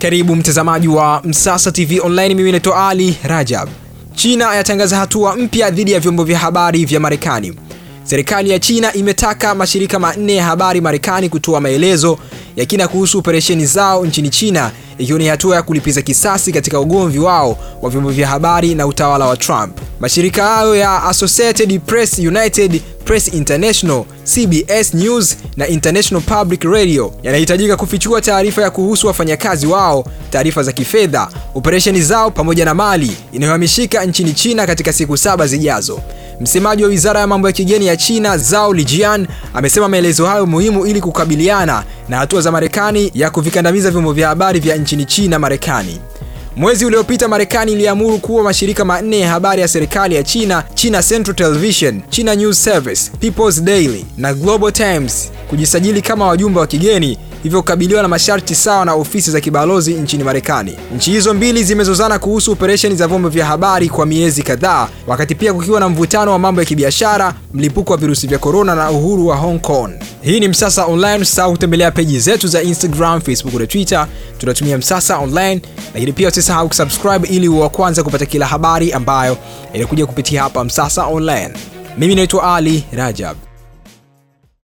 Karibu mtazamaji wa Msasa TV Online, mimi naitwa Ali Rajab. China yatangaza hatua mpya dhidi ya vyombo vya habari vya Marekani. Serikali ya China imetaka mashirika manne ya habari Marekani kutoa maelezo ya kina kuhusu operesheni zao nchini China, ikiwa ni hatua ya kulipiza kisasi katika ugomvi wao wa vyombo vya habari na utawala wa Trump. Mashirika hayo ya Associated Press, United Press International, CBS News na International Public Radio yanahitajika kufichua taarifa ya kuhusu wafanyakazi wao, taarifa za kifedha, operesheni zao pamoja na mali inayohamishika nchini China katika siku saba zijazo. Msemaji wa Wizara ya Mambo ya Kigeni ya China, Zhao Lijian, amesema maelezo hayo muhimu ili kukabiliana na hatua za Marekani ya kuvikandamiza vyombo vya habari vya nchini China Marekani. Mwezi uliopita Marekani iliamuru kuwa mashirika manne ya habari ya serikali ya China, China Central Television, China News Service, People's Daily na Global Times kujisajili kama wajumbe wa kigeni, hivyo kukabiliwa na masharti sawa na ofisi za kibalozi nchini Marekani. Nchi hizo mbili zimezozana kuhusu operesheni za vyombo vya habari kwa miezi kadhaa, wakati pia kukiwa na mvutano wa mambo ya kibiashara, mlipuko wa virusi vya korona na uhuru wa Hong Kong. Hii ni Msasa Online. Usisahau kutembelea peji zetu za Instagram, Facebook na Twitter, tunatumia Msasa Online, lakini pia usisahau kusubscribe ili uwe wa kwanza kupata kila habari ambayo inakuja kupitia hapa Msasa Online. Mimi naitwa Ali Rajab.